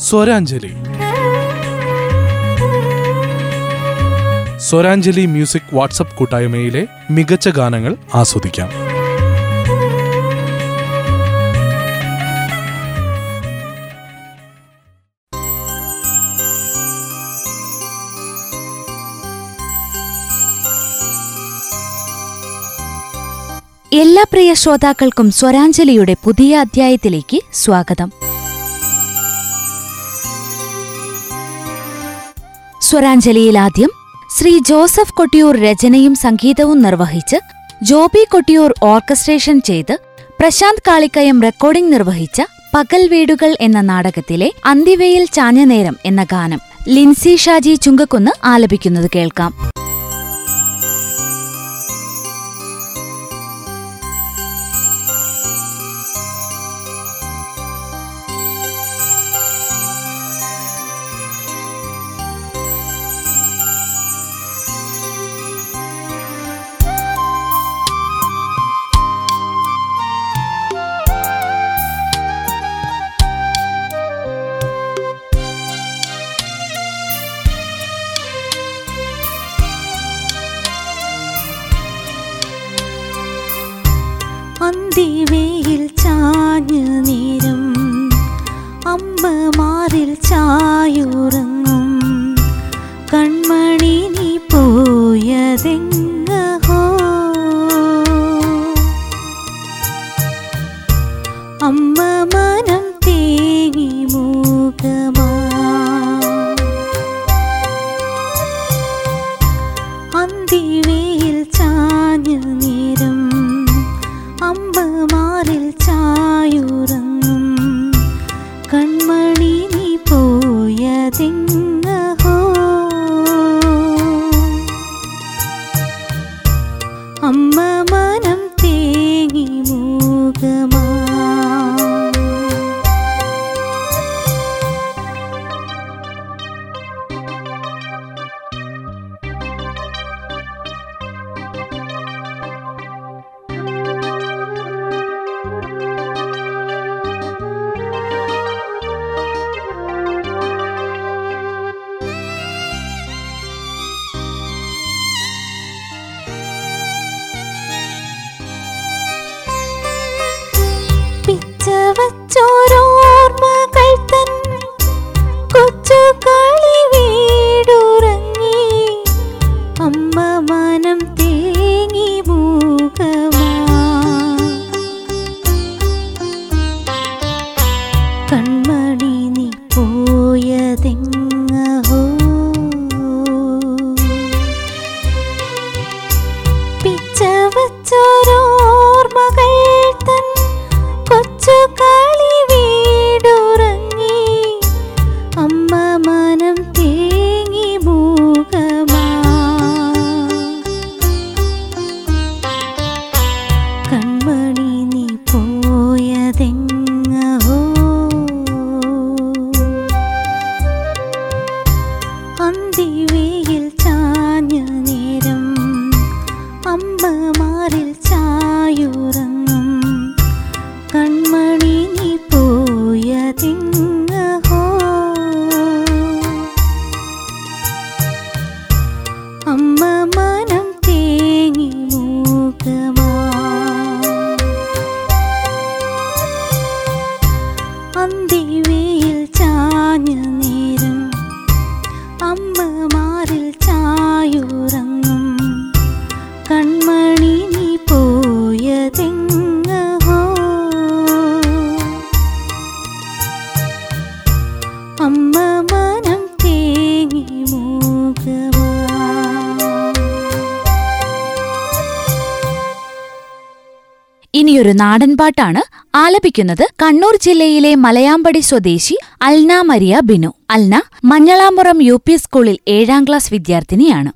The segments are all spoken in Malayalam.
സ്വരാഞ്ജലി. സ്വരാഞ്ജലി മ്യൂസിക് വാട്സപ്പ് കൂട്ടായ്മയിലെ മികച്ച ഗാനങ്ങൾ ആസ്വദിക്കാം. എല്ലാ പ്രിയ ശ്രോതാക്കൾക്കും സ്വരാഞ്ജലിയുടെ പുതിയ അധ്യായത്തിലേക്ക് സ്വാഗതം. സ്വരാഞ്ജലിയിൽ ആദ്യം ശ്രീ ജോസഫ് കൊട്ടിയൂർ രചനയും സംഗീതവും നിർവഹിച്ച് ജോബി കൊട്ടിയൂർ ഓർക്കസ്ട്രേഷൻ ചെയ്ത് പ്രശാന്ത് കാളിക്കയം റെക്കോർഡിംഗ് നിർവഹിച്ച പകൽ വീടുകൾ എന്ന നാടകത്തിലെ അന്തിവേയിൽ ചാഞ്ഞനേരം എന്ന ഗാനം ലിൻസി ഷാജി ചുങ്കക്കുന്ന് ആലപിക്കുന്നത് കേൾക്കാം. ഇനിയൊരു നാടൻ പാട്ടാണ് ആലപിക്കുന്നത് കണ്ണൂർ ജില്ലയിലെ മലയാമ്പടി സ്വദേശി അൽന മരിയ ബിനു. അൽന മഞ്ഞളാമ്പുറം യു പി സ്കൂളിൽ ഏഴാം ക്ലാസ് വിദ്യാർത്ഥിനിയാണ്.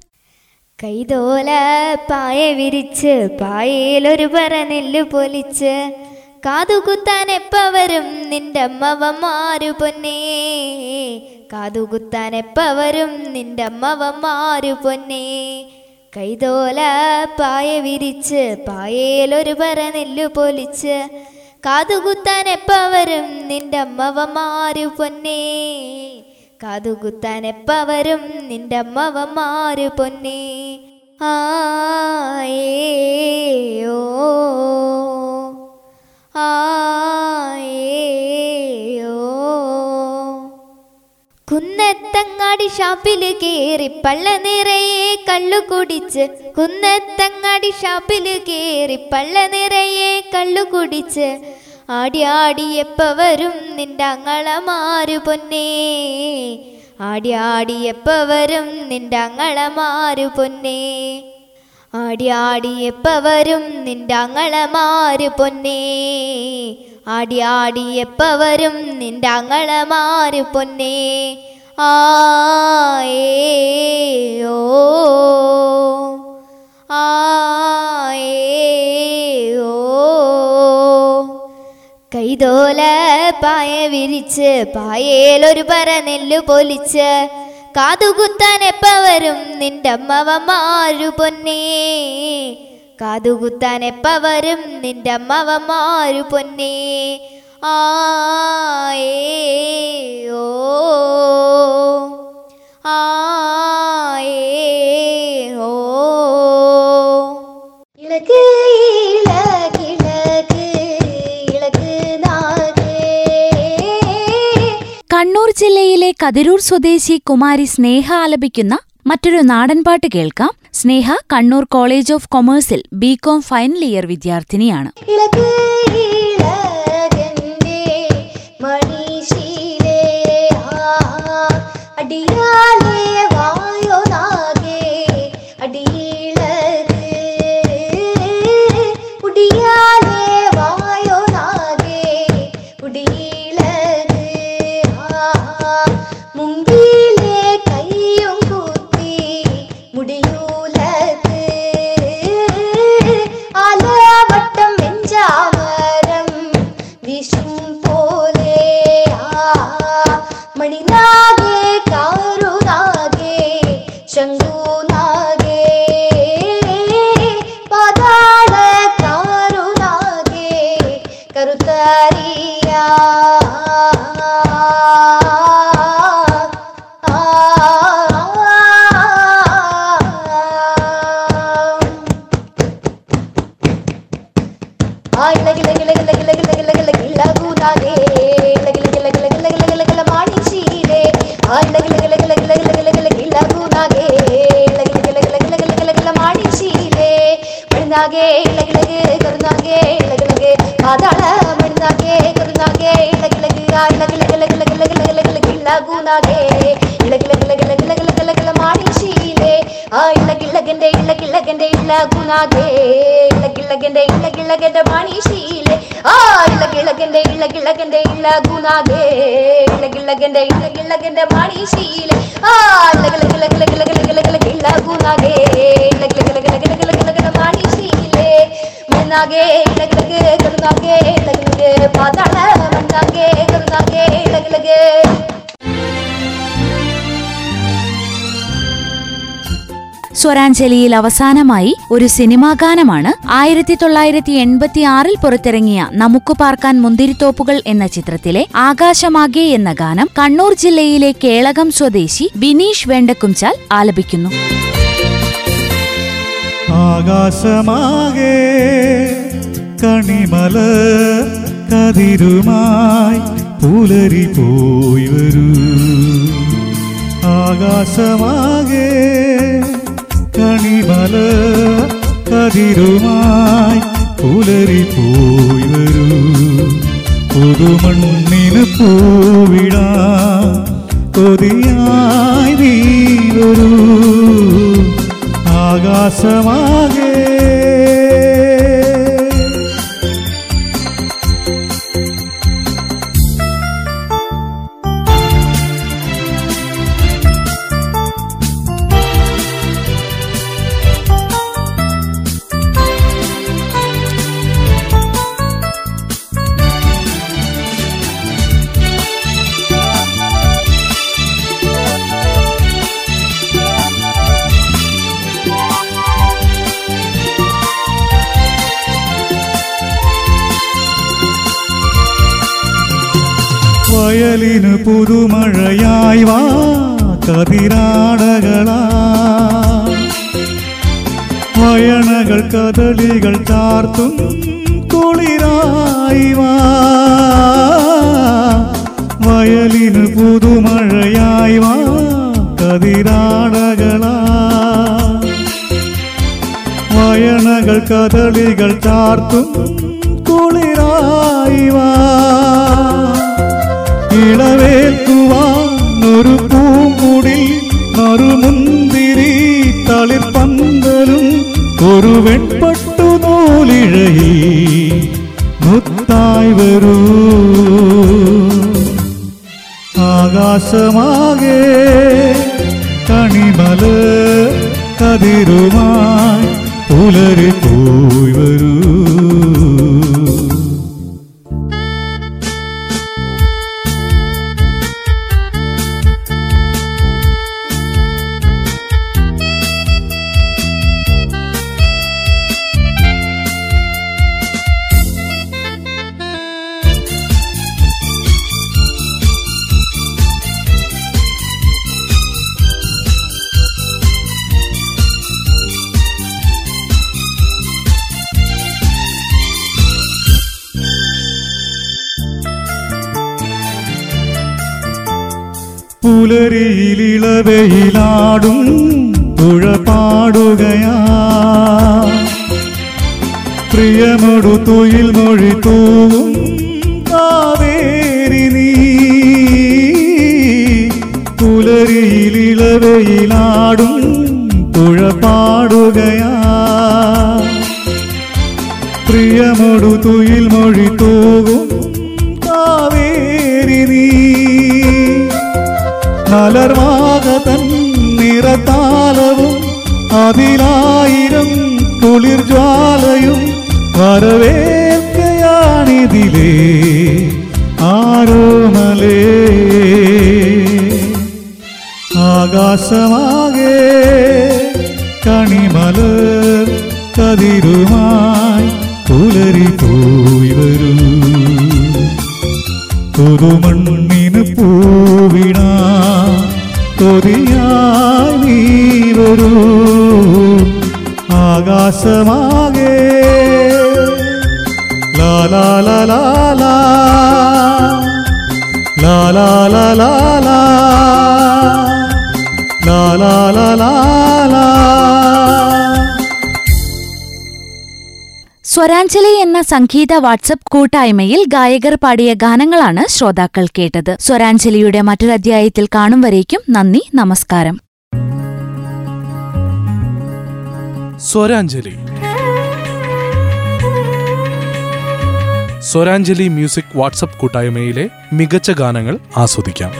കൈതോല പായ വിരിച്ച് പായയിലൊരു പറ നെല്ല് പൊലിച്ച് കാതുകുത്താൻ എപ്പ വരും നിന്റെ അമ്മവന്മാരു പൊന്നേ. കാതുകുത്താൻ എപ്പ വരും നിന്റെ അമ്മവന്മാരു പൊന്നേ. കൈതോല പായ വിരിച്ച് പായയിലൊരു പറ നെല്ലു പൊലിച്ച്. കാതുകുത്താൻ എപ്പവരും നിന്റെ അമ്മവമാരു പൊന്നേ. കാതുകുത്താൻ എപ്പവരും നിന്റെ അമ്മവമാരു പൊന്നേ. ആയേ ഓ ആ കുന്നത്തങ്ങാടി ഷാപ്പിൽ കേറി പള്ള നിറയെ കള്ളു കുടിച്ച്. കുന്നത്തങ്ങാടി ഷാപ്പിൽ കേറി പള്ള നിറയെ കള്ളു കുടിച്ച്. ആടി ആടി എപ്പ വരും നിന്റെ അങ്ങളമാരു പൊന്നേ? ആടി ആടി എപ്പ വരും നിന്റെ അങ്ങളമാരു പൊന്നേ? ആടി ആടി എപ്പ വരും നിന്റെ അങ്ങളമാരു പൊന്നേ? ആടി ആടി എപ്പവരും നിന്റെ അങ്ങളമാര് പൊന്നേ. ആ കൈതോല പായ വിരിച്ച് പായേലൊരു പറ നെല്ല് പൊലിച്ച് കാതുകുത്താൻ എപ്പവരും നിന്റെ അമ്മവമാരു പൊന്നേ. കാതുകുത്താൻ എപ്പ വരും നിന്റെ അമ്മവന്മാരു പൊന്നേ ആ ഓ കണ്ണൂർ ജില്ലയിലെ കതിരൂർ സ്വദേശി കുമാരി സ്നേഹ ആലപിക്കുന്ന മറ്റൊരു നാടൻപാട്ട് കേൾക്കാം. സ്നേഹ കണ്ണൂർ കോളേജ് ഓഫ് കൊമേഴ്സിൽ ബികോം ഫൈനൽ ഇയർ വിദ്യാർത്ഥിനിയാണ്. ಇಳಗುನಾಗೆ ഇളകിളകിളകിളകിളകിളകിള മാടിശീലേ ആ ഇളകിളകന്റെ ഇളകിളകന്റെ ഇളകുനാകെ ഇളകിളകന്റെ ഇളകിളകന്റെ മാണിശീലേ. ആ ഇളകിളകന്റെ ഇളകിളകന്റെ ഇളകുനാകെ ഇളകിളകന്റെ ഇളകിളകന്റെ മാണിശീലേ. ആ ഇളകിളകിളകിളകിളകിളകിളകിളകിളകുനാകെ ഇളകിളകിളകിളകിളകിളകിള മാണിശീലേ. മണ്ണാകെ ഇളകിളകെ കരുനാകെ ഇളകിളകെ പാതാള മണ്ണാകെ കരുനാകെ ഇളകിളകെ. സ്വരാഞ്ജലിയിൽ അവസാനമായി ഒരു സിനിമാ ഗാനമാണ് ആയിരത്തി തൊള്ളായിരത്തി എൺപത്തി ആറിൽ പുറത്തിറങ്ങിയ നമുക്ക് പാർക്കാൻ മുന്തിരിത്തോപ്പുകൾ എന്ന ചിത്രത്തിലെ ആകാശമാകെ എന്ന ഗാനം കണ്ണൂർ ജില്ലയിലെ കേളകം സ്വദേശി ബിനീഷ് വേണ്ടക്കുംചാൽ ആലപിക്കുന്നു. ആകാശമാകെ കണിമല കതിരുമായി പുലരി പോയി വരൂ. ആകാശമാകെ കണിമല കതിരുമായി പുലരി പോയി വരൂ. പുതുമണ്ണിന് പൂവിടാ കൊതിയായി നീ വരൂ. ആകാശമാകെ പുതുമഴയായി വാ കതിരാടകളാ. വയണകൾ കദളികൾ ചാർത്തും കുളിരായി വാ. വയലിന് പുതുമഴയായി വാ കതിരാടകളാ. വയണകൾ കദളികൾ ചാർത്തും കുളിരായി വാ. ഇളവേൽക്കുവാൻ ഒരു പൂങ്കുടിൽ നറുമുന്തിരി തളിർപ്പന്തലും ഒരു വെൺപട്ടു നൂലിഴയിൽ മുത്തായി വരൂ. ആകാശമാകെ കണിമല കതിരുമായി പുലരി പോയി വരൂ. പുലരിയിലിളവയിലാടും തുഴ പാടുകയാ പ്രിയമൊടു മൊഴി തൂവും കാവേരി നീ. പുലരിയിലിളവയിലാടും തുഴ പാടുകയാ മൊഴി തൂവും മലർവാകതൻ നിറത്താലവും അതിലായിരം കുളിർ ജ്വാലയും വരവേൽക്കയാണിതിലേ. ആരോമലേ. ആകാശമാകെ കണിമലർ കതിരുമായി പുലരി പോയി വരൂ. പുതുമണ്ണിന് പൂവിണ കൊതിയായി നീ വരൂ ആകാശമാകെ ലാലാ ലാലാ ലാലാ ലാലാ സ്വരാഞ്ജലി എന്ന സംഗീത വാട്സപ്പ് കൂട്ടായ്മയിൽ ഗായകർ പാടിയ ഗാനങ്ങളാണ് ശ്രോതാക്കൾ കേട്ടത്. സ്വരാഞ്ജലിയുടെ മറ്റൊരധ്യായത്തിൽ കാണും വരേക്കും നന്ദി നമസ്കാരം. സ്വരാഞ്ജലി. സ്വരാഞ്ജലി മ്യൂസിക് വാട്സപ്പ് കൂട്ടായ്മയിലെ മികച്ച ഗാനങ്ങൾ ആസ്വദിക്കാം.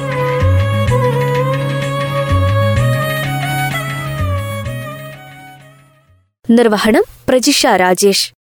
നിർവഹണം പ്രജിഷ രാജേഷ്.